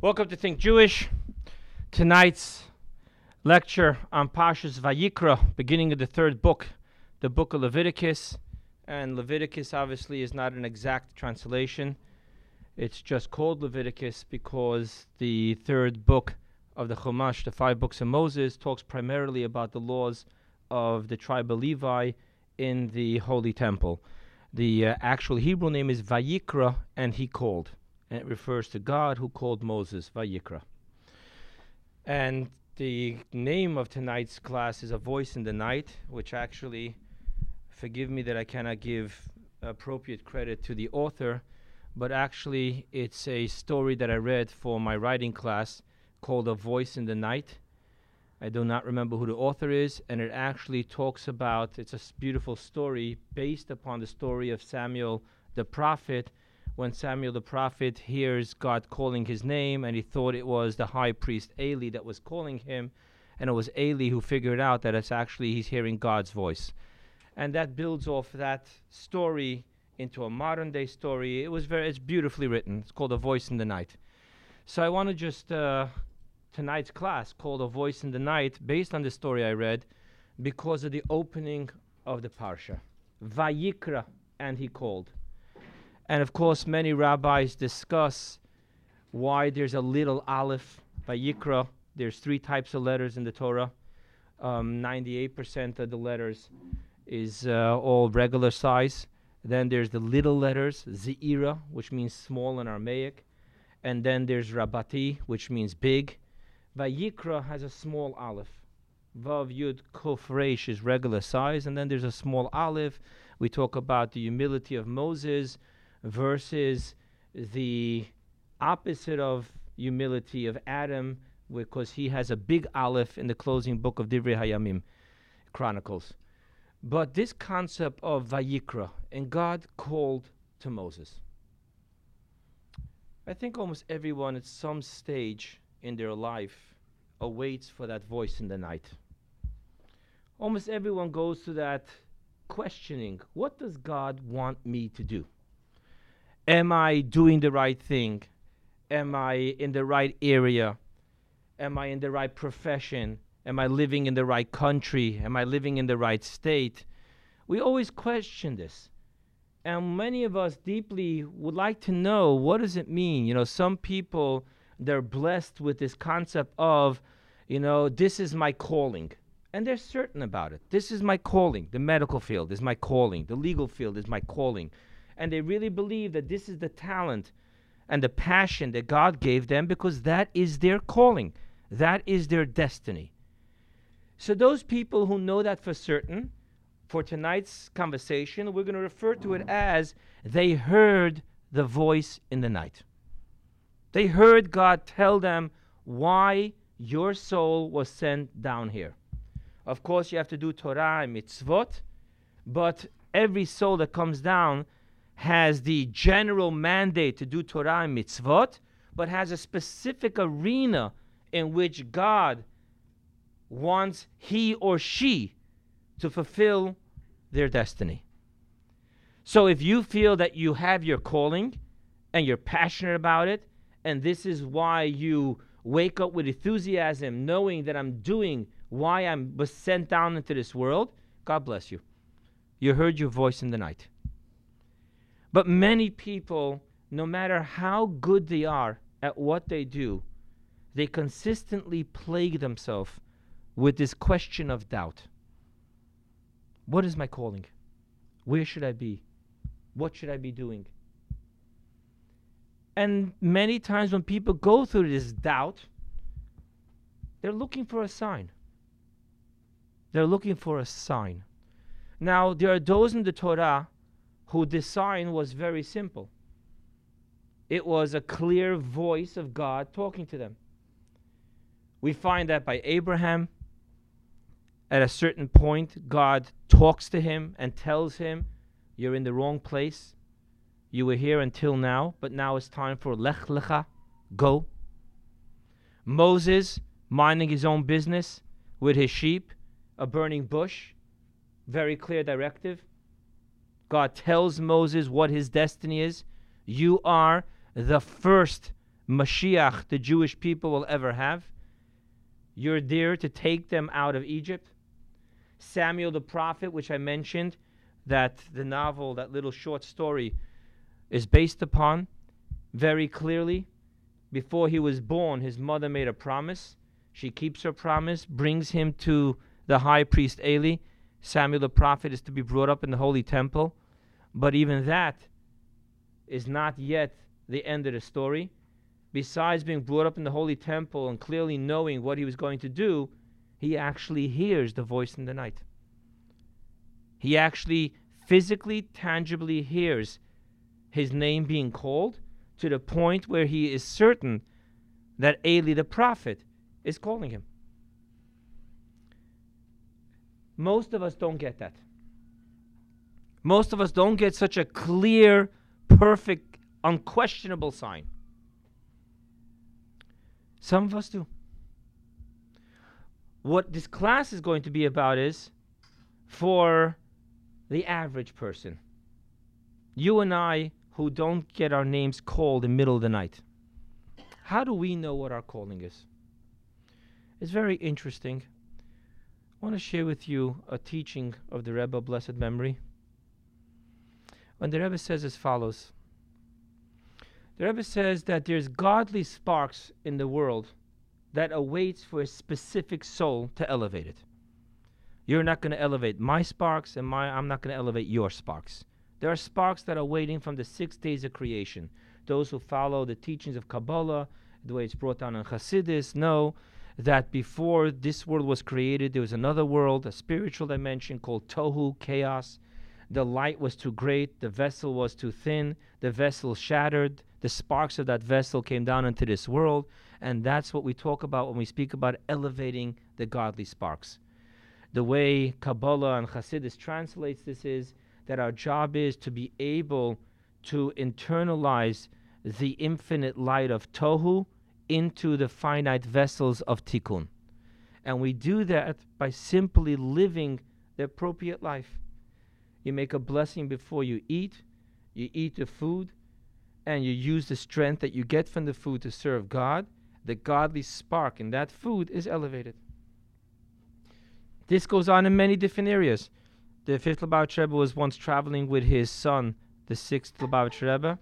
Welcome to Think Jewish. Tonight's lecture on Parshas Vayikra, beginning of the third book, the book of Leviticus. And Leviticus obviously is not an exact translation. It's just called Leviticus because the third book of the Chumash, the five books of Moses, talks primarily about the laws of the tribe of Levi in the Holy Temple. The uh, actual Hebrew name is Vayikra, and he called and it refers to God who called Moses Vayikra. And the name of tonight's class is A Voice in the Night, which actually, forgive me that I cannot give appropriate credit to the author, but actually it's a story that I read for my writing class called A Voice in the Night. I do not remember who the author is, and it actually talks about it's a beautiful story based upon the story of Samuel the prophet when Samuel the prophet hears God calling his name, and he thought it was the high priest Eli that was calling him, and it was Eli who figured out that it's actually he's hearing God's voice. And that builds off that story into a modern day story. It was very, it's beautifully written. It's called A Voice in the Night. So I want to just, uh, tonight's class called A Voice in the Night, based on the story I read, because of the opening of the Parsha. Vayikra, and he called. And of course, many rabbis discuss why there's a little aleph by Yikra. There's three types of letters in the Torah. Um, 98% of the letters is uh, all regular size. Then there's the little letters, Zeira, which means small in Aramaic. And then there's Rabati, which means big. Vayikra has a small aleph. Vav Yud Kof Resh is regular size. And then there's a small aleph. We talk about the humility of Moses versus the opposite of humility of Adam, because he has a big aleph in the closing book of Divrei Hayamim Chronicles. But this concept of Vayikra, and God called to Moses. I think almost everyone at some stage in their life awaits for that voice in the night. Almost everyone goes to that questioning what does God want me to do? Am I doing the right thing? Am I in the right area? Am I in the right profession? Am I living in the right country? Am I living in the right state? We always question this. And many of us deeply would like to know what does it mean? You know, some people they're blessed with this concept of, you know, this is my calling. And they're certain about it. This is my calling. The medical field is my calling. The legal field is my calling and they really believe that this is the talent and the passion that God gave them because that is their calling, that is their destiny. So, those people who know that for certain, for tonight's conversation, we're going to refer to it as they heard the voice in the night. They heard God tell them why your soul was sent down here. Of course, you have to do Torah and mitzvot, but every soul that comes down has the general mandate to do Torah and mitzvot, but has a specific arena in which God wants he or she to fulfill their destiny. So if you feel that you have your calling and you're passionate about it, and this is why you wake up with enthusiasm, knowing that I'm doing why I was sent down into this world, God bless you. You heard your voice in the night. But many people, no matter how good they are at what they do, they consistently plague themselves with this question of doubt. What is my calling? Where should I be? What should I be doing? And many times when people go through this doubt, they're looking for a sign. They're looking for a sign. Now, there are those in the Torah who design was very simple. It was a clear voice of God talking to them. We find that by Abraham, at a certain point, God talks to him and tells him, You're in the wrong place. You were here until now, but now it's time for Lech Lecha, go. Moses, minding his own business with his sheep, a burning bush, very clear directive. God tells Moses what his destiny is. You are the first Mashiach the Jewish people will ever have. You're there to take them out of Egypt. Samuel the prophet, which I mentioned, that the novel, that little short story, is based upon very clearly. Before he was born, his mother made a promise. She keeps her promise, brings him to the high priest Eli. Samuel the prophet is to be brought up in the holy temple. But even that is not yet the end of the story. Besides being brought up in the holy temple and clearly knowing what he was going to do, he actually hears the voice in the night. He actually physically, tangibly hears his name being called to the point where he is certain that Eli the prophet is calling him. Most of us don't get that. Most of us don't get such a clear, perfect, unquestionable sign. Some of us do. What this class is going to be about is for the average person. You and I who don't get our names called in the middle of the night. How do we know what our calling is? It's very interesting. I want to share with you a teaching of the Rebbe, blessed memory. When the Rebbe says as follows The Rebbe says that there's godly sparks in the world that awaits for a specific soul to elevate it. You're not going to elevate my sparks, and my, I'm not going to elevate your sparks. There are sparks that are waiting from the six days of creation. Those who follow the teachings of Kabbalah, the way it's brought down in Hasidus, know that before this world was created, there was another world, a spiritual dimension called Tohu, chaos. The light was too great, the vessel was too thin, the vessel shattered, the sparks of that vessel came down into this world, and that's what we talk about when we speak about elevating the godly sparks the way Kabbalah and Hasidus translates this is that our job is to be able to internalize the infinite light of Tohu into the finite vessels of Tikkun. And we do that by simply living the appropriate life. You make a blessing before you eat, you eat the food, and you use the strength that you get from the food to serve God. The godly spark in that food is elevated. This goes on in many different areas. The fifth Lubavitch Rebbe was once traveling with his son, the sixth Lubavitch Rebbe,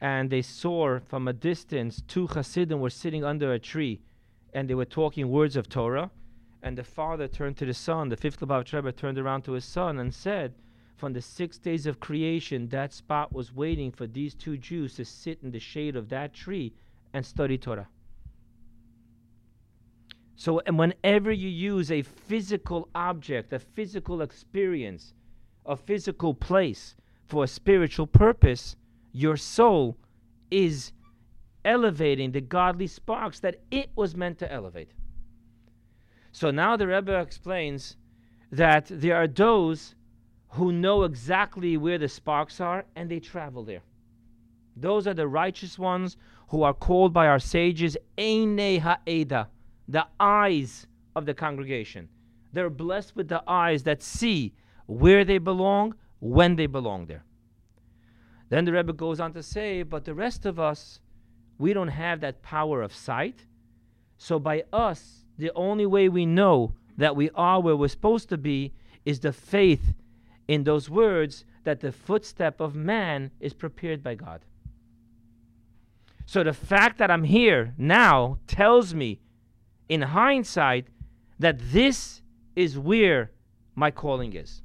and they saw from a distance two Hasidim were sitting under a tree, and they were talking words of Torah. And the father turned to the son, the fifth Lubavitch Rebbe turned around to his son and said, From the six days of creation, that spot was waiting for these two Jews to sit in the shade of that tree and study Torah. So, and whenever you use a physical object, a physical experience, a physical place for a spiritual purpose, your soul is elevating the godly sparks that it was meant to elevate. So now the Rebbe explains that there are those who know exactly where the sparks are and they travel there. Those are the righteous ones who are called by our sages Ha'eda, the eyes of the congregation. They're blessed with the eyes that see where they belong, when they belong there. Then the Rebbe goes on to say, but the rest of us, we don't have that power of sight. So by us, the only way we know that we are where we're supposed to be is the faith in those words that the footstep of man is prepared by God. So the fact that I'm here now tells me in hindsight that this is where my calling is.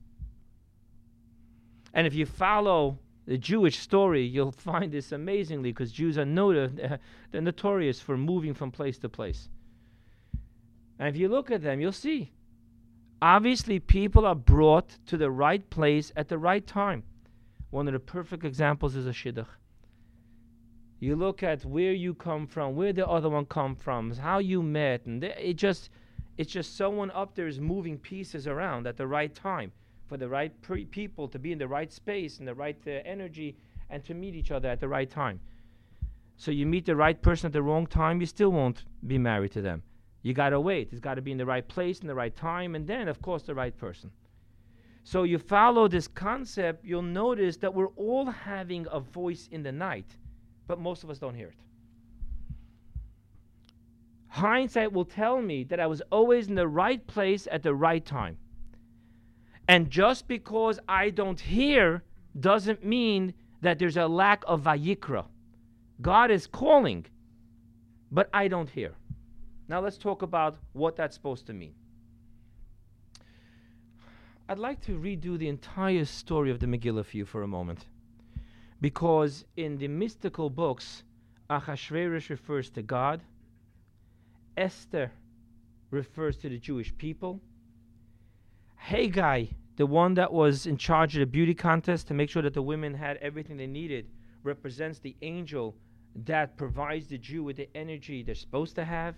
And if you follow the Jewish story, you'll find this amazingly because Jews are noted, they're notorious for moving from place to place. And if you look at them, you'll see. Obviously, people are brought to the right place at the right time. One of the perfect examples is a shidduch. You look at where you come from, where the other one come from, how you met, and it just it's just someone up there is moving pieces around at the right time for the right people to be in the right space and the right uh, energy and to meet each other at the right time. So you meet the right person at the wrong time, you still won't be married to them. You got to wait. It's got to be in the right place in the right time and then of course the right person. So you follow this concept, you'll notice that we're all having a voice in the night but most of us don't hear it. Hindsight will tell me that I was always in the right place at the right time. And just because I don't hear doesn't mean that there's a lack of vayikra. God is calling, but I don't hear. Now let's talk about what that's supposed to mean. I'd like to redo the entire story of the Megillah for you for a moment. Because in the mystical books, Achashverosh refers to God, Esther refers to the Jewish people, Hegai, the one that was in charge of the beauty contest to make sure that the women had everything they needed, represents the angel that provides the Jew with the energy they're supposed to have.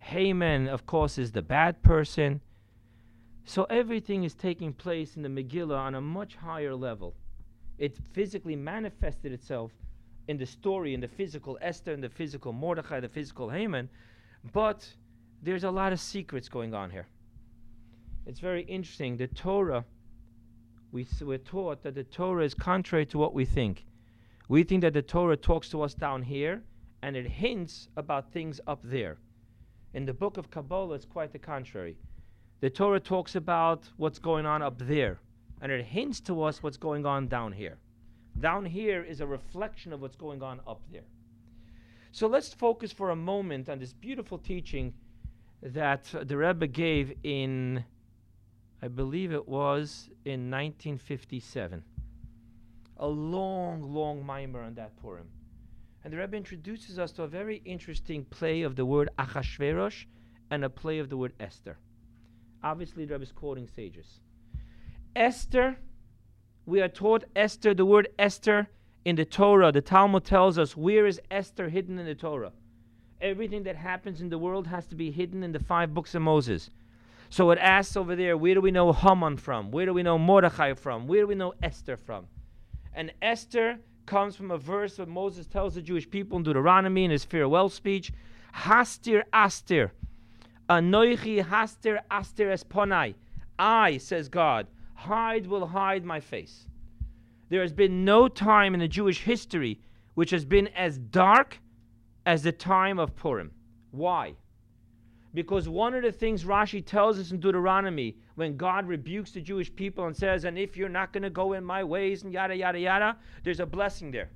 Haman, of course, is the bad person. So everything is taking place in the Megillah on a much higher level. It physically manifested itself in the story, in the physical Esther, in the physical Mordechai, the physical Haman, but there's a lot of secrets going on here. It's very interesting. The Torah, we, we're taught that the Torah is contrary to what we think. We think that the Torah talks to us down here and it hints about things up there. In the book of Kabbalah, it's quite the contrary. The Torah talks about what's going on up there, and it hints to us what's going on down here. Down here is a reflection of what's going on up there. So let's focus for a moment on this beautiful teaching that the Rebbe gave in, I believe it was in 1957. A long, long maamar on that Purim. And the Rebbe introduces us to a very interesting play of the word Achashverosh and a play of the word Esther. Obviously, the Rebbe is quoting sages. Esther, we are taught Esther, the word Esther in the Torah. The Talmud tells us where is Esther hidden in the Torah? Everything that happens in the world has to be hidden in the five books of Moses. So it asks over there, where do we know Haman from? Where do we know Mordechai from? Where do we know Esther from? And Esther comes from a verse that Moses tells the Jewish people in Deuteronomy in his farewell speech Hastir Astir. Anoichi haster aster esponai. I, says God, hide will hide my face. There has been no time in the Jewish history which has been as dark as the time of Purim. Why? Because one of the things Rashi tells us in Deuteronomy, when God rebukes the Jewish people and says, And if you're not going to go in my ways, and yada, yada, yada, there's a blessing there.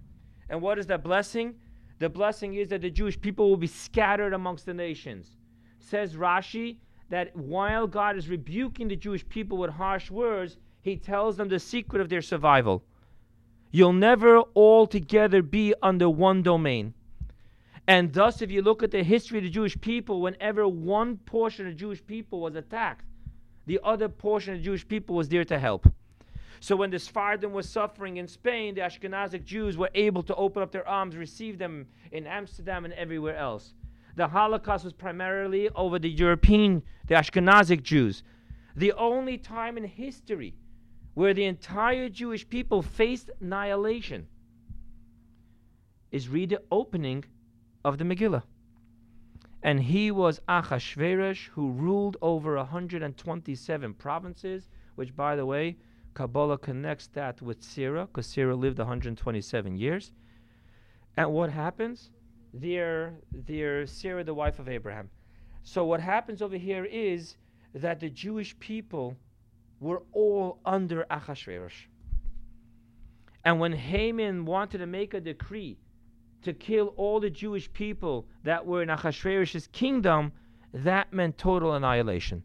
And what is that blessing? The blessing is that the Jewish people will be scattered amongst the nations says Rashi that while God is rebuking the Jewish people with harsh words, he tells them the secret of their survival. You'll never all together be under one domain. And thus, if you look at the history of the Jewish people, whenever one portion of Jewish people was attacked, the other portion of Jewish people was there to help. So when the Sephardim was suffering in Spain, the Ashkenazic Jews were able to open up their arms, receive them in Amsterdam and everywhere else the Holocaust was primarily over the European, the Ashkenazic Jews. The only time in history where the entire Jewish people faced annihilation is read the opening of the Megillah. And he was Achashverosh, who ruled over 127 provinces, which, by the way, Kabbalah connects that with Sarah, because Sarah lived 127 years. And what happens? their their Sarah, the wife of Abraham. So what happens over here is that the Jewish people were all under Achashverosh. And when Haman wanted to make a decree to kill all the Jewish people that were in Achashverosh's kingdom, that meant total annihilation,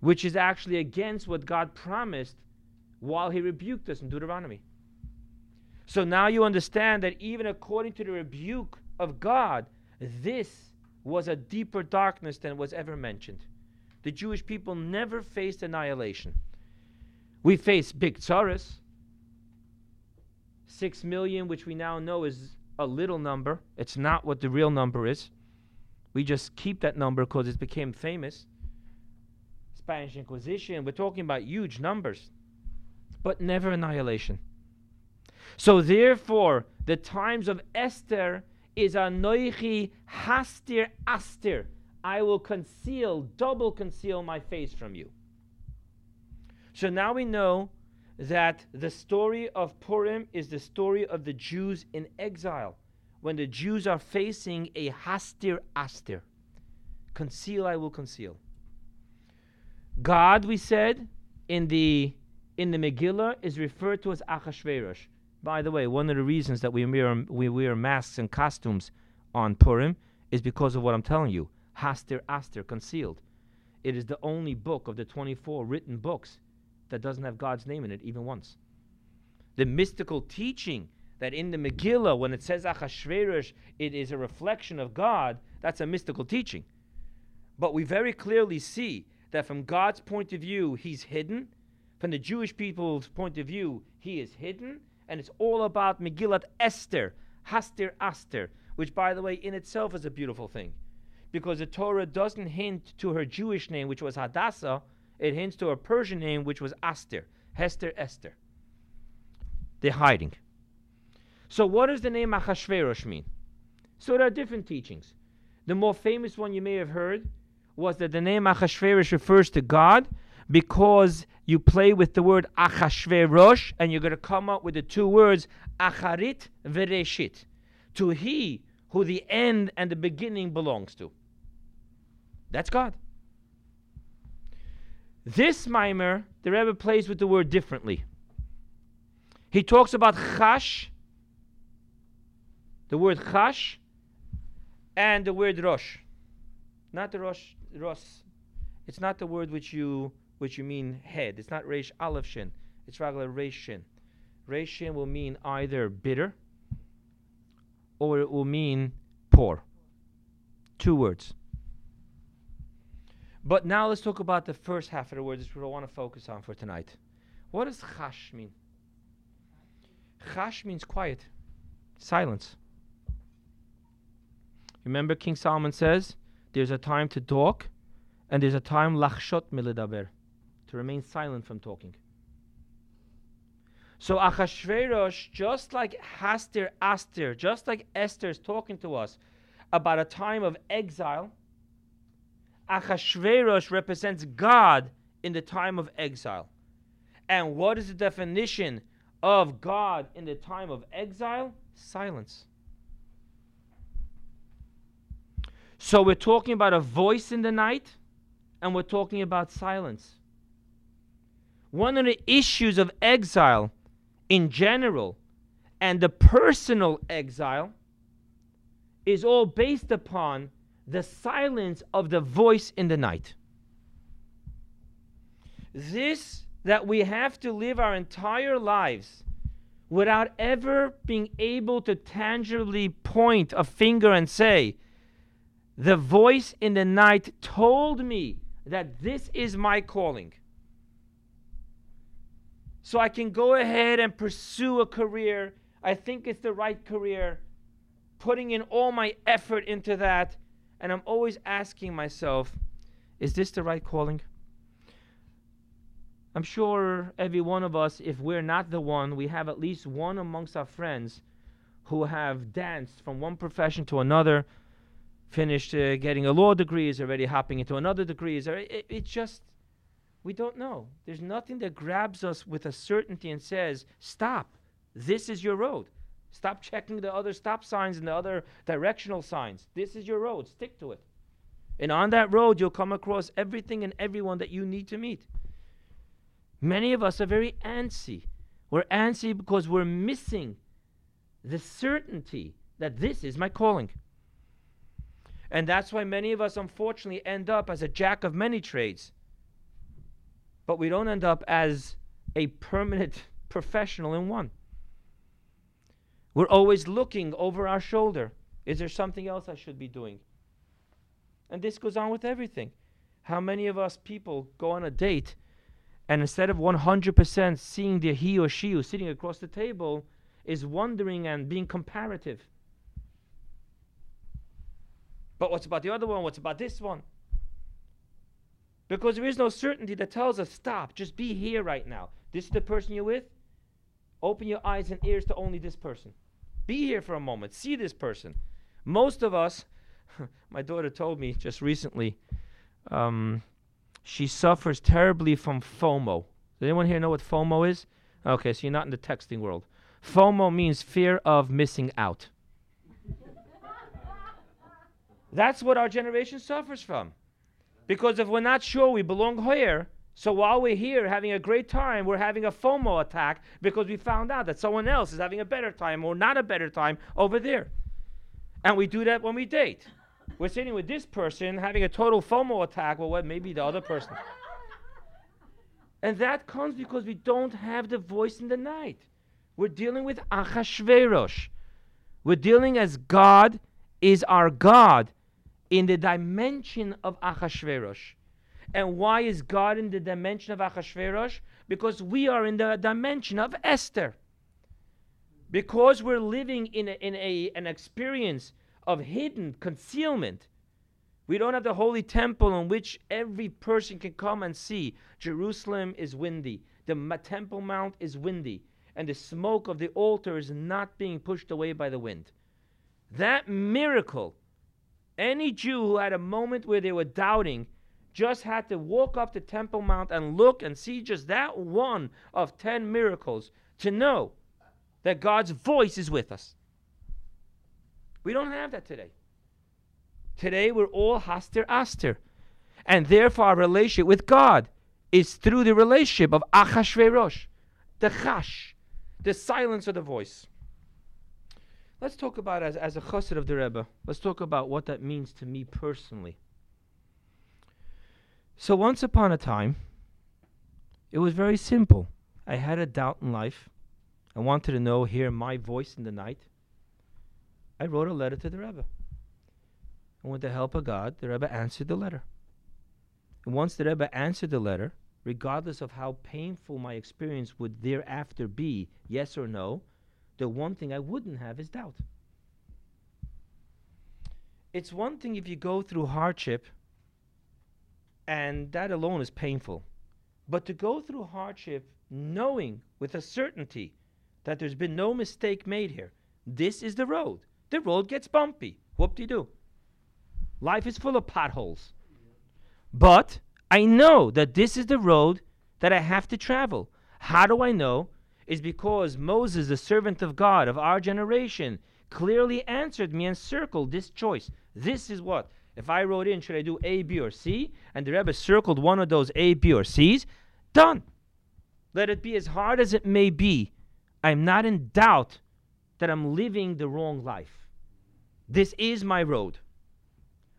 which is actually against what God promised while he rebuked us in Deuteronomy. So now you understand that even according to the rebuke of God, this was a deeper darkness than was ever mentioned. The Jewish people never faced annihilation. We face big tsaras, six million, which we now know is a little number. It's not what the real number is. We just keep that number because it became famous. Spanish Inquisition, we're talking about huge numbers, but never annihilation. So, therefore, the times of Esther is a anoichi hastir astir. I will conceal, double conceal my face from you. So now we know that the story of Purim is the story of the Jews in exile when the Jews are facing a hastir astir. Conceal, I will conceal. God, we said, in the in the Megillah is referred to as Achashverosh. By the way, one of the reasons that we wear, we wear masks and costumes on Purim is because of what I'm telling you. Haster Aster, concealed. It is the only book of the 24 written books that doesn't have God's name in it even once. The mystical teaching that in the Megillah, when it says Achashverosh, it is a reflection of God, that's a mystical teaching. But we very clearly see that from God's point of view, he's hidden. From the Jewish people's point of view, he is hidden. And it's all about Megillat Esther, Haster Aster, which, by the way, in itself is a beautiful thing. Because the Torah doesn't hint to her Jewish name, which was Hadassah, it hints to a Persian name, which was Aster, Hester Esther. They're hiding. So, what does the name Achashverosh mean? So, there are different teachings. The more famous one you may have heard was that the name Achashverosh refers to God because you play with the word Achashverosh and you're going to come up with the two words Acharit Vereshit, to He who the end and the beginning belongs to. That's God. This maamar, the Rebbe plays with the word differently. He talks about chash, the word chash, and the word rosh. Not the rosh, Ros, it's not the word which you which you mean head. It's not Reish Aleph Shin. It's regular Reish Shin. Reish Shin will mean either bitter or it will mean poor. Two words. But now let's talk about the first half of the words which we want to focus on for tonight. What does chash mean? Chash means quiet, silence. Remember, King Solomon says, there's a time to talk, and there's a time lachshot milidaber, to remain silent from talking. So Achashverosh, just like Haster Aster, just like Esther is talking to us about a time of exile, Achashverosh represents God in the time of exile. And what is the definition of God in the time of exile? Silence. So we're talking about a voice in the night, and we're talking about silence. One of the issues of exile in general and the personal exile is all based upon the silence of the voice in the night. This that we have to live our entire lives without ever being able to tangibly point a finger and say, the voice in the night told me that this is my calling. So I can go ahead and pursue a career. I think it's the right career, putting in all my effort into that. And I'm always asking myself, is this the right calling? I'm sure every one of us, if we're not the one, we have at least one amongst our friends who have danced from one profession to another, finished uh, getting a law degree, is already hopping into another degree. Is it, it just, we don't know. There's nothing that grabs us with a certainty and says, stop, this is your road. Stop checking the other stop signs and the other directional signs. This is your road. Stick to it. And on that road, you'll come across everything and everyone that you need to meet. Many of us are very antsy. We're antsy because we're missing the certainty that this is my calling. And that's why many of us, unfortunately, end up as a jack of many trades. But we don't end up as a permanent professional in one. We're always looking over our shoulder. Is there something else I should be doing? And this goes on with everything. How many of us people go on a date and instead of 100% seeing the he or she who's sitting across the table, is wondering and being comparative? But what's about the other one? What's about this one? Because there is no certainty that tells us, stop, just be here right now. This is the person you're with. Open your eyes and ears to only this person. Be here for a moment. See this person. Most of us, my daughter told me just recently, um, she suffers terribly from FOMO. Does anyone here know what FOMO is? Okay, so you're not in the texting world. FOMO means fear of missing out. That's what our generation suffers from. Because if we're not sure we belong here, so while we're here having a great time, we're having a FOMO attack because we found out that someone else is having a better time or not a better time over there. And we do that when we date. We're sitting with this person having a total FOMO attack. Well, what? Maybe the other person. and that comes because we don't have the voice in the night. We're dealing with Achashverosh. We're dealing as God is our God in the dimension of Achashverosh. And why is God in the dimension of Achashverosh? Because we are in the dimension of Esther. Because we're living in, a, in a, an experience of hidden concealment. We don't have the holy temple in which every person can come and see. Jerusalem is windy. The Temple Mount is windy. And the smoke of the altar is not being pushed away by the wind. That miracle, any Jew who had a moment where they were doubting just had to walk up the Temple Mount and look and see just that one of 10 miracles to know that God's voice is with us. We don't have that today. Today we're all haster aster. And therefore our relationship with God is through the relationship of Achashverosh, the chash, the silence of the voice. Let's talk about as, as a chassid of the Rebbe. Let's talk about what that means to me personally. So once upon a time, it was very simple. I had a doubt in life. I wanted to know, hear my voice in the night. I wrote a letter to the Rebbe. And with the help of God, the Rebbe answered the letter. And once the Rebbe answered the letter, regardless of how painful my experience would thereafter be, yes or no, the one thing I wouldn't have is doubt. It's one thing if you go through hardship, and that alone is painful. But to go through hardship knowing with a certainty that there's been no mistake made here, this is the road. The road gets bumpy. Whoop de do. Life is full of potholes. But I know that this is the road that I have to travel. How do I know? Is because Moses, the servant of God of our generation, clearly answered me and circled this choice. This is what? If I wrote in, should I do A, B, or C? And the Rebbe circled one of those A, B, or C's, done. Let it be as hard as it may be. I'm not in doubt that I'm living the wrong life. This is my road.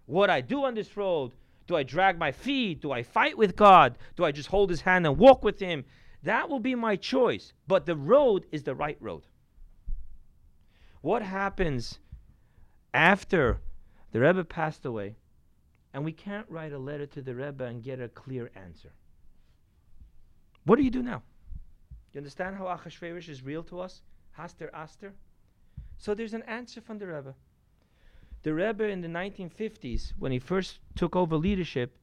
What I do on this road, do I drag my feet? Do I fight with God? Do I just hold his hand and walk with him? That will be my choice. But the road is the right road. What happens after the Rebbe passed away and we can't write a letter to the Rebbe and get a clear answer? What do you do now? You understand how Achashverosh is real to us? Haster Aster? So there's an answer from the Rebbe. The Rebbe in the 1950s, when he first took over leadership,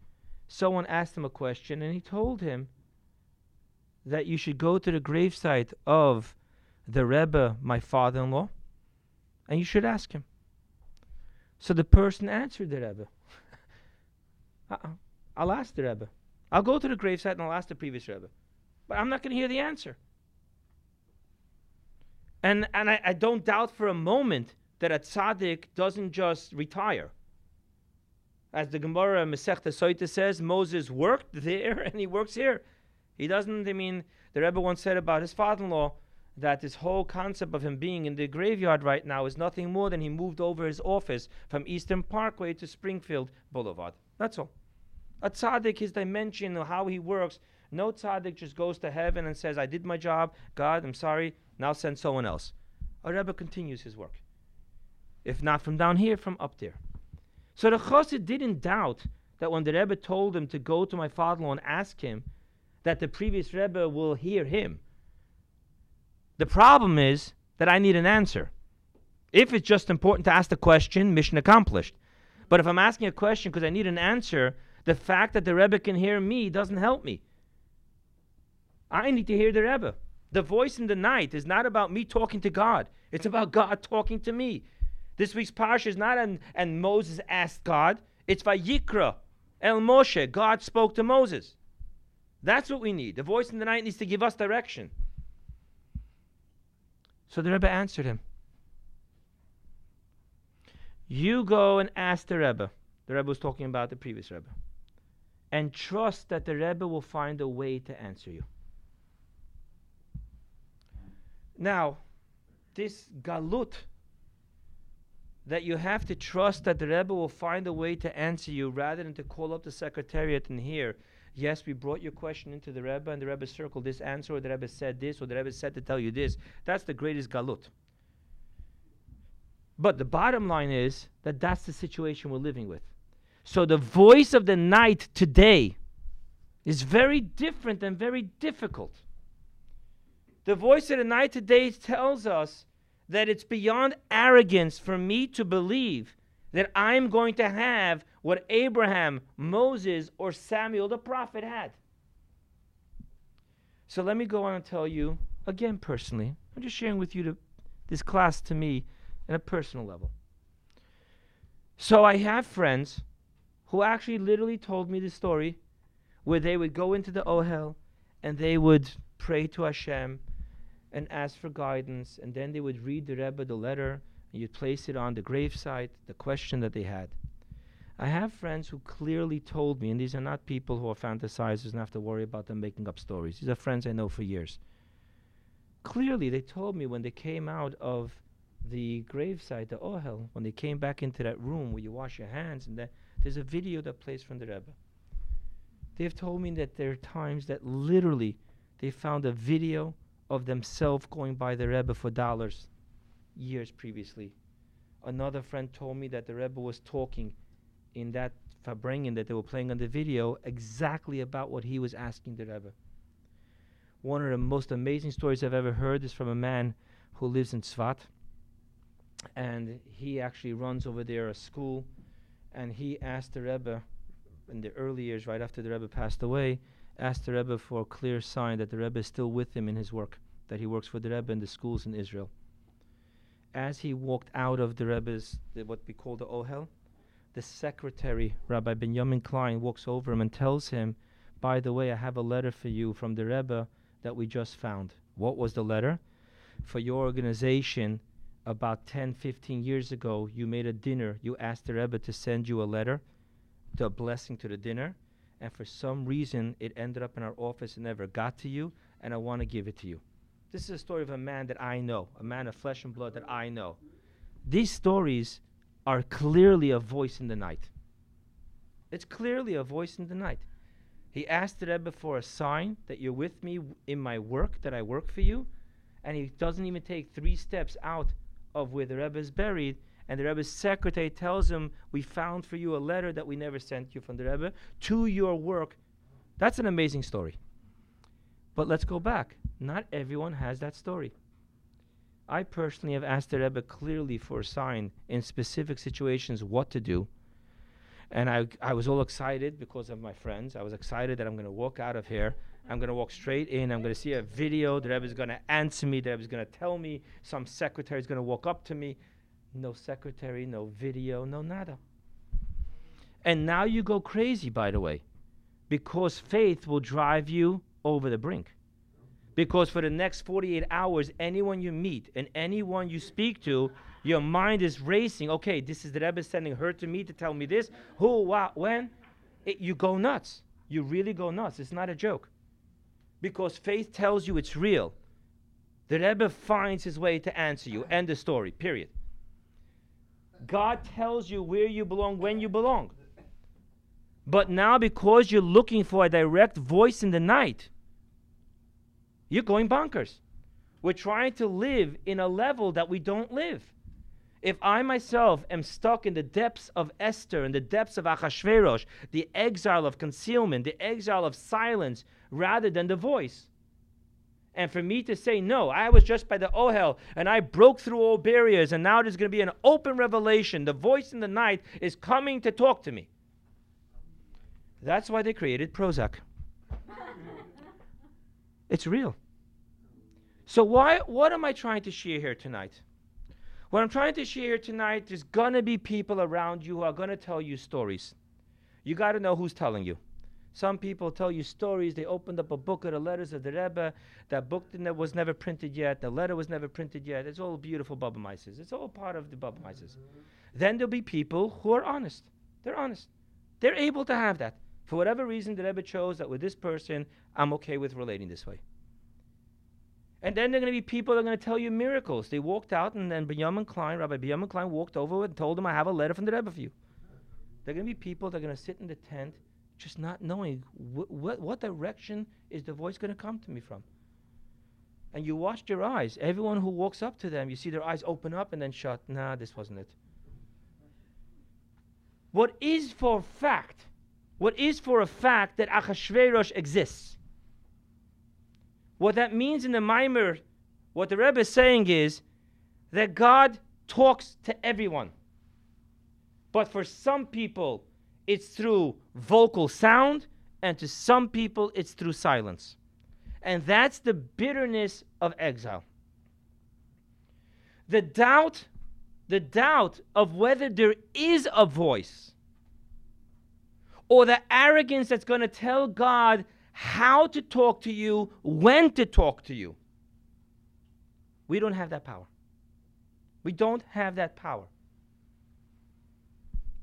someone asked him a question and he told him that you should go to the gravesite of the Rebbe, my father in law, and you should ask him. So the person answered the Rebbe. uh-uh. I'll ask the Rebbe. I'll go to the gravesite and I'll ask the previous Rebbe. But I'm not going to hear the answer. And, and I, I don't doubt for a moment that a tzaddik doesn't just retire. As the Gemara Masechta Soita says, Moses worked there and he works here. He doesn't, I mean, the Rebbe once said about his father in law that this whole concept of him being in the graveyard right now is nothing more than he moved over his office from Eastern Parkway to Springfield Boulevard. That's all. A tzaddik, his dimension of how he works, no tzaddik just goes to heaven and says, I did my job, God, I'm sorry, now send someone else. A Rebbe continues his work. If not from down here, from up there. So the Chassid didn't doubt that when the Rebbe told him to go to my father-in-law and ask him, that the previous Rebbe will hear him. The problem is that I need an answer. If it's just important to ask the question, mission accomplished. But if I'm asking a question because I need an answer, the fact that the Rebbe can hear me doesn't help me. I need to hear the Rebbe. The voice in the night is not about me talking to God. It's about God talking to me. This week's parsha is not an, and Moses asked God. It's Vayikra, El Moshe. God spoke to Moses. That's what we need. The voice in the night needs to give us direction. So the Rebbe answered him. You go and ask the Rebbe. The Rebbe was talking about the previous Rebbe. And trust that the Rebbe will find a way to answer you. Now, this galut that you have to trust that the Rebbe will find a way to answer you rather than to call up the secretariat and hear, yes, we brought your question into the Rebbe and the Rebbe circled this answer, or the Rebbe said this, or the Rebbe said to tell you this. That's the greatest galut. But the bottom line is that that's the situation we're living with. So the voice of the night today is very different and very difficult. The voice of the night today tells us that it's beyond arrogance for me to believe that I'm going to have what Abraham, Moses, or Samuel the prophet had. So let me go on and tell you again personally. I'm just sharing with you the, this class to me at a personal level. So I have friends who actually literally told me the story where they would go into the Ohel and they would pray to Hashem and ask for guidance, and then they would read the Rebbe the letter, and you'd place it on the gravesite, the question that they had. I have friends who clearly told me, and these are not people who are fantasizers and have to worry about them making up stories. These are friends I know for years. Clearly, they told me when they came out of the gravesite, the Ohel, when they came back into that room where you wash your hands, and there's a video that plays from the Rebbe. They've told me that there are times that literally they found a video of themselves going by the Rebbe for dollars years previously. Another friend told me that the Rebbe was talking in that Farbrengen that they were playing on the video exactly about what he was asking the Rebbe. One of the most amazing stories I've ever heard is from a man who lives in Tzvat. And he actually runs over there a school. And he asked the Rebbe in the early years, right after the Rebbe passed away, asked the Rebbe for a clear sign that the Rebbe is still with him in his work, that he works for the Rebbe in the schools in Israel. As he walked out of the Rebbe's, the, what we call the Ohel, the secretary, Rabbi Benjamin Klein, walks over him and tells him, By the way, I have a letter for you from the Rebbe that we just found. What was the letter? For your organization, about 10, 15 years ago, you made a dinner. You asked the Rebbe to send you a letter, a blessing to the dinner and for some reason it ended up in our office and never got to you, and I want to give it to you. This is a story of a man that I know, a man of flesh and blood that I know. These stories are clearly a voice in the night. It's clearly a voice in the night. He asked the Rebbe for a sign that you're with me in my work, that I work for you, and he doesn't even take three steps out of where the Rebbe is buried, and the Rebbe's secretary tells him, We found for you a letter that we never sent you from the Rebbe to your work. That's an amazing story. But let's go back. Not everyone has that story. I personally have asked the Rebbe clearly for a sign in specific situations what to do. And I, I was all excited because of my friends. I was excited that I'm going to walk out of here. I'm going to walk straight in. I'm going to see a video. The Rebbe is going to answer me. The Rebbe is going to tell me. Some secretary is going to walk up to me no secretary, no video, no nada. And now you go crazy, by the way, because faith will drive you over the brink. Because for the next 48 hours, anyone you meet and anyone you speak to, your mind is racing. Okay, this is the Rebbe sending her to me to tell me this. Who, what, when? It, you go nuts. You really go nuts. It's not a joke. Because faith tells you it's real. The Rebbe finds his way to answer you. End the story, period. God tells you where you belong when you belong. But now, because you're looking for a direct voice in the night, you're going bonkers. We're trying to live in a level that we don't live. If I myself am stuck in the depths of Esther, in the depths of Achashverosh, the exile of concealment, the exile of silence, rather than the voice, and for me to say, no, I was just by the Ohel and I broke through all barriers and now there's going to be an open revelation. The voice in the night is coming to talk to me. That's why they created Prozac. it's real. So, why, what am I trying to share here tonight? What I'm trying to share here tonight, there's to be people around you who are to tell you stories. You got to know who's telling you. Some people tell you stories. They opened up a book of the letters of the Rebbe. That book that was never printed yet. The letter was never printed yet. It's all beautiful Baba Mises. It's all part of the Baba Mises. Then there'll be people who are honest. They're honest. They're able to have that. For whatever reason, the Rebbe chose that with this person, I'm okay with relating this way. And then there are going to be people that are going to tell you miracles. They walked out, and then Benjamin Klein, Rabbi Benjamin Klein, walked over and told them, I have a letter from the Rebbe for you. There are going to be people that are going to sit in the tent just not knowing wh- wh- what direction is the voice going to come to me from. And you watch their eyes. Everyone who walks up to them, you see their eyes open up and then shut. Nah, this wasn't it. What is for fact, what is for a fact that Achashverosh exists? What that means in the maamar, what the Rebbe is saying is that God talks to everyone. But for some people, it's through vocal sound, and to some people, it's through silence. And that's the bitterness of exile. The doubt, the doubt of whether there is a voice, or the arrogance that's going to tell God how to talk to you, when to talk to you. We don't have that power. We don't have that power.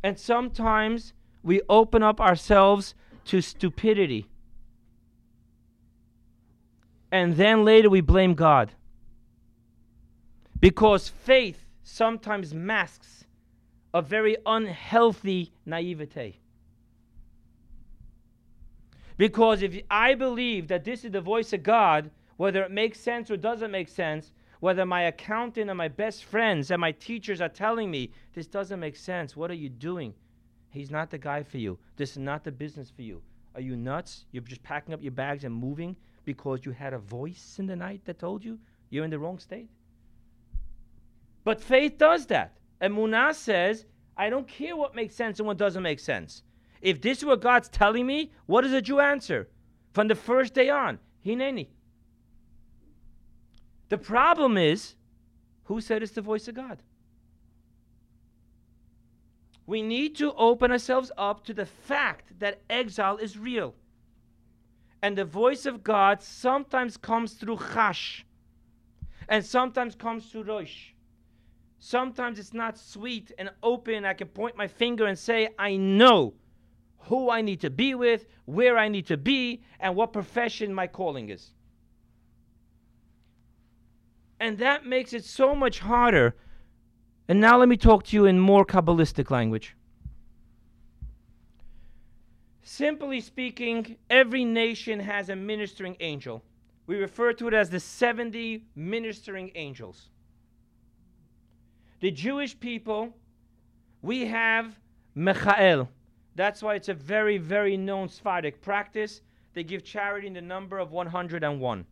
And sometimes we open up ourselves to stupidity. And then later we blame God. Because faith sometimes masks a very unhealthy naivete. Because if I believe that this is the voice of God, whether it makes sense or doesn't make sense, whether my accountant and my best friends and my teachers are telling me this doesn't make sense, what are you doing? He's not the guy for you. This is not the business for you. Are you nuts? You're just packing up your bags and moving because you had a voice in the night that told you you're in the wrong state? But faith does that. Emunah says, I don't care what makes sense and what doesn't make sense. If this is what God's telling me, what does a Jew answer? From the first day on, Hineni. The problem is, who said it's the voice of God? We need to open ourselves up to the fact that exile is real. And the voice of God sometimes comes through chash, and sometimes comes through rosh. Sometimes it's not sweet and open. I can point my finger and say, I know who I need to be with, where I need to be, and what profession my calling is. And that makes it so much harder. And now let me talk to you in more Kabbalistic language. Simply speaking, every nation has a ministering angel. We refer to it as the 70 ministering angels. The Jewish people, we have Michael. That's why it's a very, very known Sephardic practice. They give charity in the number of 101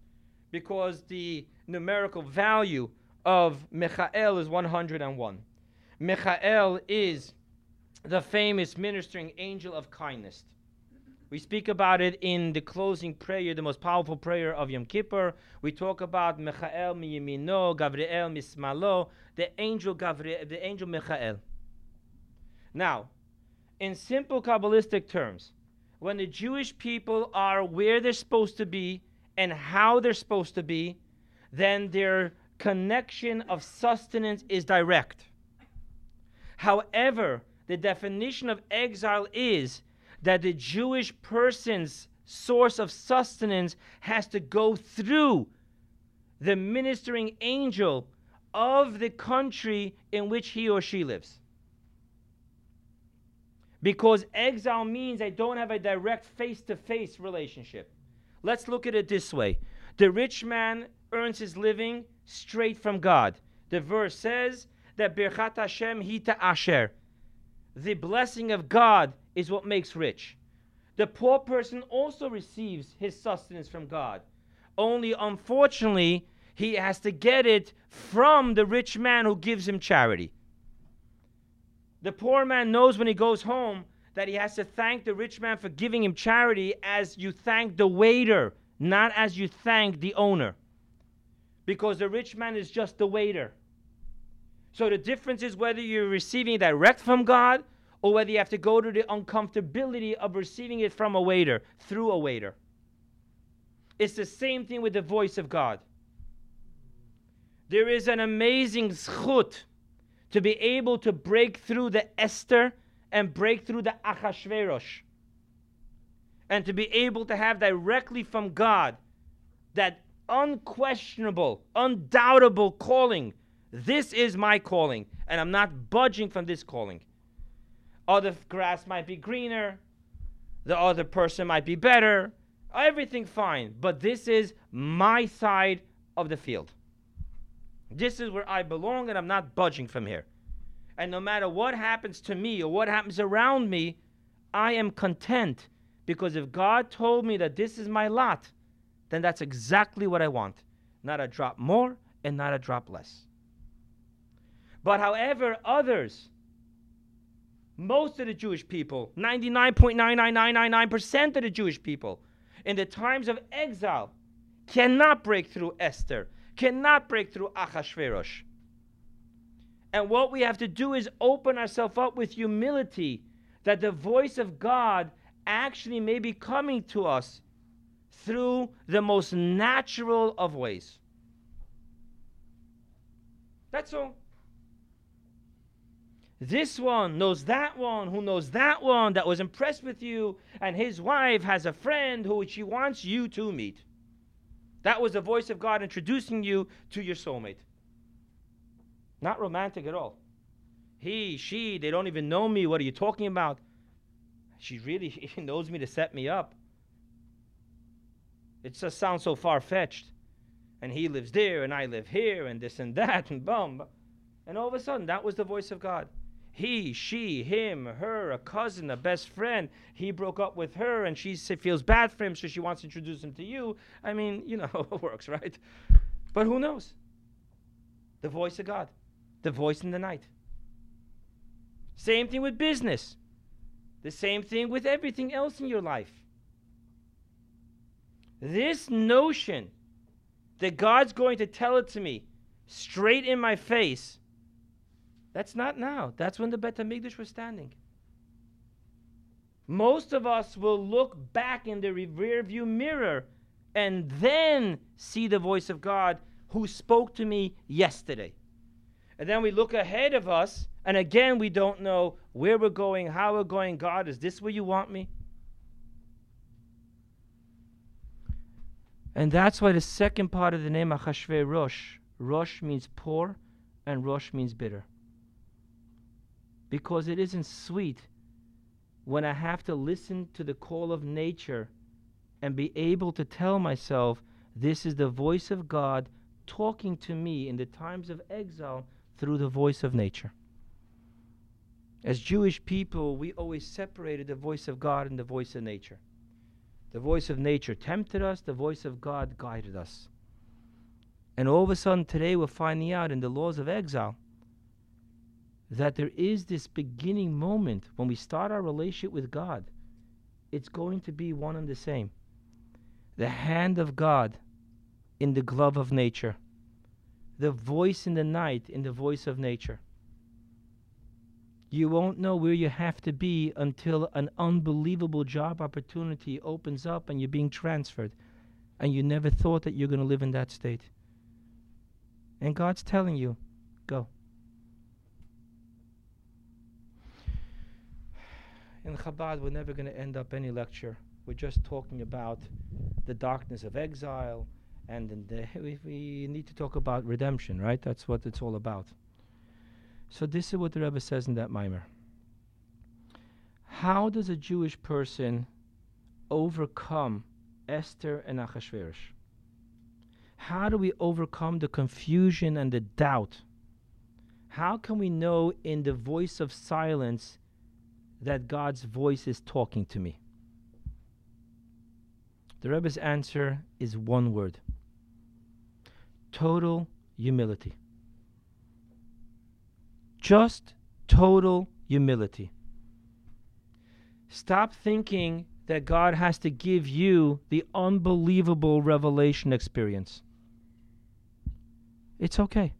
because the numerical value of Michael is 101. Michael is the famous ministering angel of kindness. We speak about it in the closing prayer, the most powerful prayer of Yom Kippur. We talk about Michael miyimino, Gabriel mismalo, the angel Gabriel, the angel Michael. Now, in simple Kabbalistic terms, when the Jewish people are where they're supposed to be and how they're supposed to be, then their connection of sustenance is direct. However, the definition of exile is that the Jewish person's source of sustenance has to go through the ministering angel of the country in which he or she lives. Because exile means I don't have a direct face to face relationship. Let's look at it this way the rich man earns his living straight from God. The verse says that Birchat Hashem hita asher. The blessing of God is what makes rich. The poor person also receives his sustenance from God. Only unfortunately, he has to get it from the rich man who gives him charity. The poor man knows when he goes home that he has to thank the rich man for giving him charity as you thank the waiter, not as you thank the owner. Because the rich man is just the waiter. So the difference is whether you're receiving direct from God or whether you have to go to the uncomfortability of receiving it from a waiter, through a waiter. It's the same thing with the voice of God. There is an amazing zchut to be able to break through the Esther and break through the Achashverosh. And to be able to have directly from God that unquestionable, undoubtable calling. This is my calling, and I'm not budging from this calling. Other grass might be greener, the other person might be better, everything fine, but this is my side of the field. This is where I belong, and I'm not budging from here. And no matter what happens to me or what happens around me, I am content because if God told me that this is my lot, then that's exactly what I want. Not a drop more and not a drop less. But however, others, most of the Jewish people, 99.99999% of the Jewish people, in the times of exile, cannot break through Esther, cannot break through Achashverosh. And what we have to do is open ourselves up with humility that the voice of God actually may be coming to us through the most natural of ways. That's all. This one knows that one, who knows that one that was impressed with you, and his wife has a friend who she wants you to meet. That was the voice of God introducing you to your soulmate. Not romantic at all. He, she, they don't even know me. What are you talking about? She really she knows me to set me up. It just sounds so far fetched. And he lives there, and I live here, and this and that, and boom. And all of a sudden, that was the voice of God he, she, him, her, a cousin, a best friend. He broke up with her and she feels bad for him, so she wants to introduce him to you. I mean, you know how it works, right? But who knows? The voice of God, the voice in the night. Same thing with business, the same thing with everything else in your life. This notion that God's going to tell it to me straight in my face that's not now. That's when the Bet HaMikdash was standing. Most of us will look back in the rear view mirror and then see the voice of God who spoke to me yesterday. And then we look ahead of us, and again, we don't know where we're going, how we're going. God, is this where you want me? And that's why the second part of the name Achashverosh, Rosh Rosh means poor, and Rosh means bitter because it isn't sweet when I have to listen to the call of nature and be able to tell myself this is the voice of God talking to me in the times of exile through the voice of nature. As Jewish people, we always separated the voice of God and the voice of nature. The voice of nature tempted us, the voice of God guided us. And all of a sudden, today, we're finding out in the laws of exile that there is this beginning moment when we start our relationship with God. It's going to be one and the same. The hand of God in the glove of nature, the voice in the night in the voice of nature. You won't know where you have to be until an unbelievable job opportunity opens up and you're being transferred. And you never thought that you're going to live in that state. And God's telling you, go. In Chabad, we're never going to end up any lecture. We're just talking about the darkness of exile, and the, we, we need to talk about redemption, right? That's what it's all about. So this is what the Rebbe says in that maamar. How does a Jewish person overcome Esther and Achashverosh? How do we overcome the confusion and the doubt? How can we know in the voice of silence that God's voice is talking to me? The Rebbe's answer is one word total humility. Just total humility. Stop thinking that God has to give you the unbelievable revelation experience. It's okay.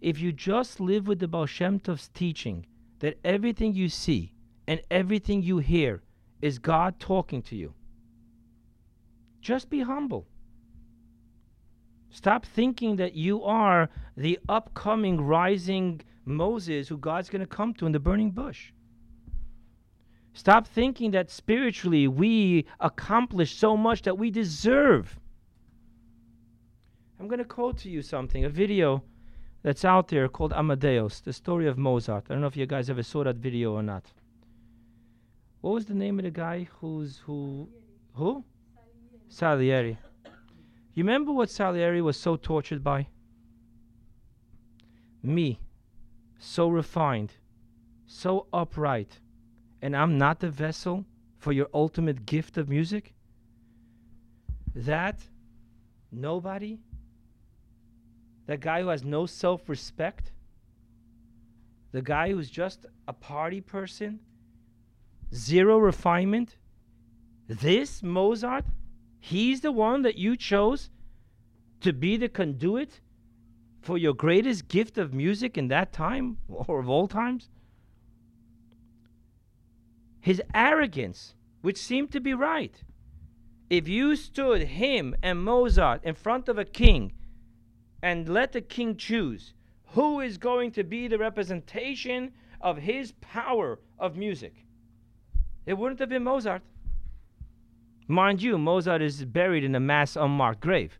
If you just live with the Baal Shem Tov's teaching that everything you see and everything you hear is God talking to you. Just be humble. Stop thinking that you are the upcoming rising Moses who God's going to come to in the burning bush. Stop thinking that spiritually we accomplish so much that we deserve. I'm going to quote to you something, a video that's out there called Amadeus, the story of Mozart. I don't know if you guys ever saw that video or not. What was the name of the guy who's who who? Salieri. You remember what Salieri was so tortured by? Me, so refined, so upright, and I'm not the vessel for your ultimate gift of music? That nobody, that guy who has no self respect, the guy who's just a party person, zero refinement, this Mozart, he's the one that you chose to be the conduit for your greatest gift of music in that time or of all times? His arrogance, which seemed to be right. If you stood him and Mozart in front of a king and let the king choose who is going to be the representation of his power of music, it wouldn't have been Mozart. Mind you, Mozart is buried in a mass unmarked grave.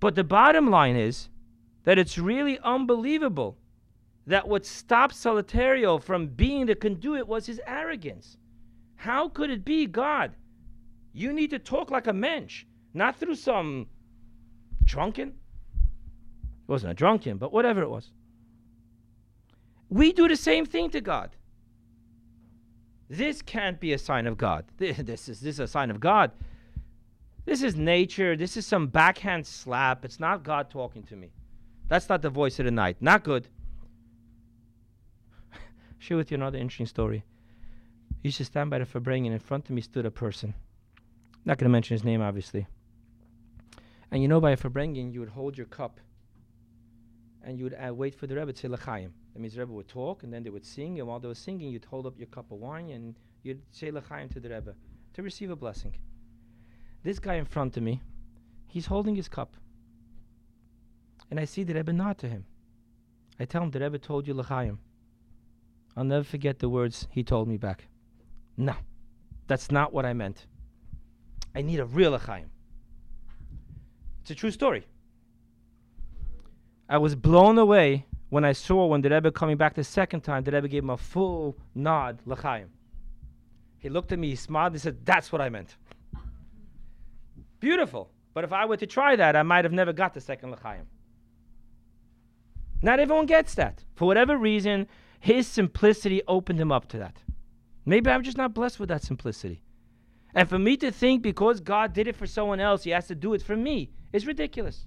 But the bottom line is that it's really unbelievable that what stopped Salieri from being the conduit was his arrogance. How could it be, God? You need to talk like a mensch, not through some drunken. Wasn't a drunken, but whatever it was. We do the same thing to God. This can't be a sign of God. This is this is a sign of God. This is nature. This is some backhand slap. It's not God talking to me. That's not the voice of the night. Not good. Share with you another interesting story. I used to stand by the Farbrengen. In front of me stood a person. Not going to mention his name, obviously. And you know, by a Farbrengen, you would hold your cup and you would uh, wait for the Rebbe to say L'chaim. That means the Rebbe would talk and then they would sing, and while they were singing, you'd hold up your cup of wine and you'd say L'chaim to the Rebbe to receive a blessing. This guy in front of me, he's holding his cup. And I see the Rebbe nod to him. I tell him, the Rebbe told you L'chaim. I'll never forget the words he told me back. No, that's not what I meant. I need a real L'chaim. It's a true story. I was blown away when I saw when the Rebbe coming back the second time, the Rebbe gave him a full nod, L'chaim. He looked at me, he smiled, and said, That's what I meant. Beautiful. But if I were to try that, I might have never got the second L'chaim. Not everyone gets that. For whatever reason, his simplicity opened him up to that. Maybe I'm just not blessed with that simplicity. And for me to think because God did it for someone else, he has to do it for me is ridiculous.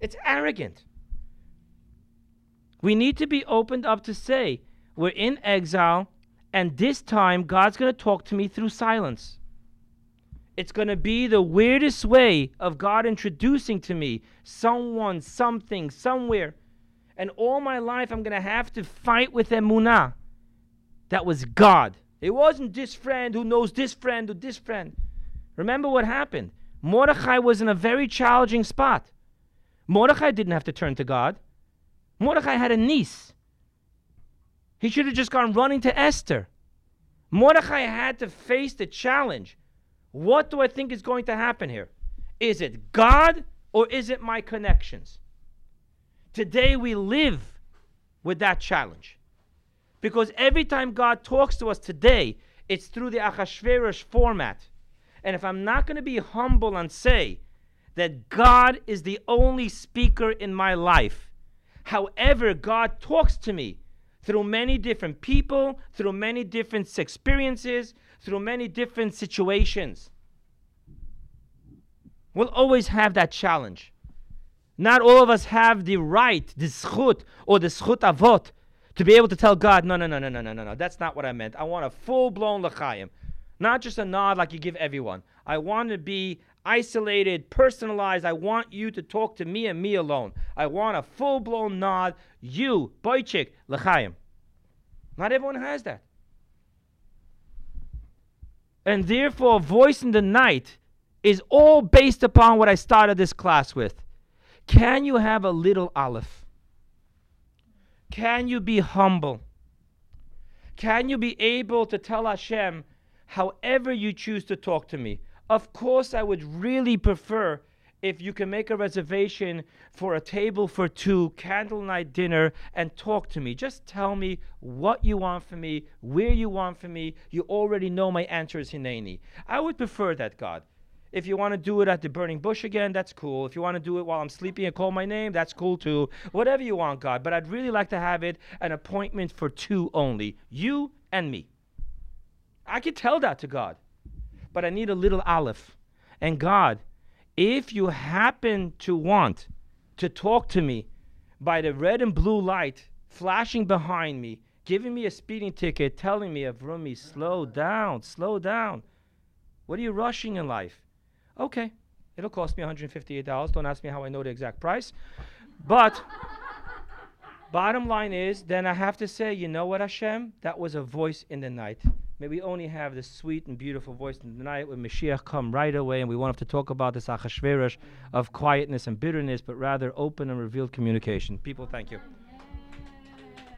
It's arrogant. We need to be opened up to say, we're in exile, and this time God's going to talk to me through silence. It's going to be the weirdest way of God introducing to me someone, something, somewhere. And all my life, I'm going to have to fight with emunah. That was God. It wasn't this friend who knows this friend or this friend. Remember what happened? Mordechai was in a very challenging spot. Mordechai didn't have to turn to God. Mordechai had a niece. He should have just gone running to Esther. Mordechai had to face the challenge what do I think is going to happen here? Is it God or is it my connections? Today we live with that challenge. Because every time God talks to us today, it's through the Achashverosh format. And if I'm not going to be humble and say that God is the only speaker in my life, however, God talks to me through many different people, through many different experiences, through many different situations. We'll always have that challenge. Not all of us have the right, the zchut, or the zchut avot, to be able to tell God, no, no, no, no, no, no, no, no, that's not what I meant. I want a full blown l'chaim. Not just a nod like you give everyone. I want to be isolated, personalized. I want you to talk to me and me alone. I want a full blown nod. You, boychik, l'chaim. Not everyone has that. And therefore, voice in the night is all based upon what I started this class with. Can you have a little aleph? Can you be humble? Can you be able to tell Hashem however you choose to talk to me? Of course, I would really prefer if you can make a reservation for a table for two, candlelight dinner, and talk to me. Just tell me what you want from me, where you want from me. You already know my answer is Hineni. I would prefer that, God. If you want to do it at the burning bush again, that's cool. If you want to do it while I'm sleeping and call my name, that's cool too. Whatever you want, God. But I'd really like to have it an appointment for two only you and me. I could tell that to God. But I need a little aleph. And God, if you happen to want to talk to me by the red and blue light flashing behind me, giving me a speeding ticket, telling me, Avrumi, slow down, slow down. What are you rushing in life? Okay, it'll cost me $158. Don't ask me how I know the exact price. But bottom line is, then I have to say, you know what, Hashem? That was a voice in the night. May we only have the sweet and beautiful voice in the night when Mashiach come right away, and we won't have to talk about this achashverosh of quietness and bitterness, but rather open and revealed communication. People, thank you.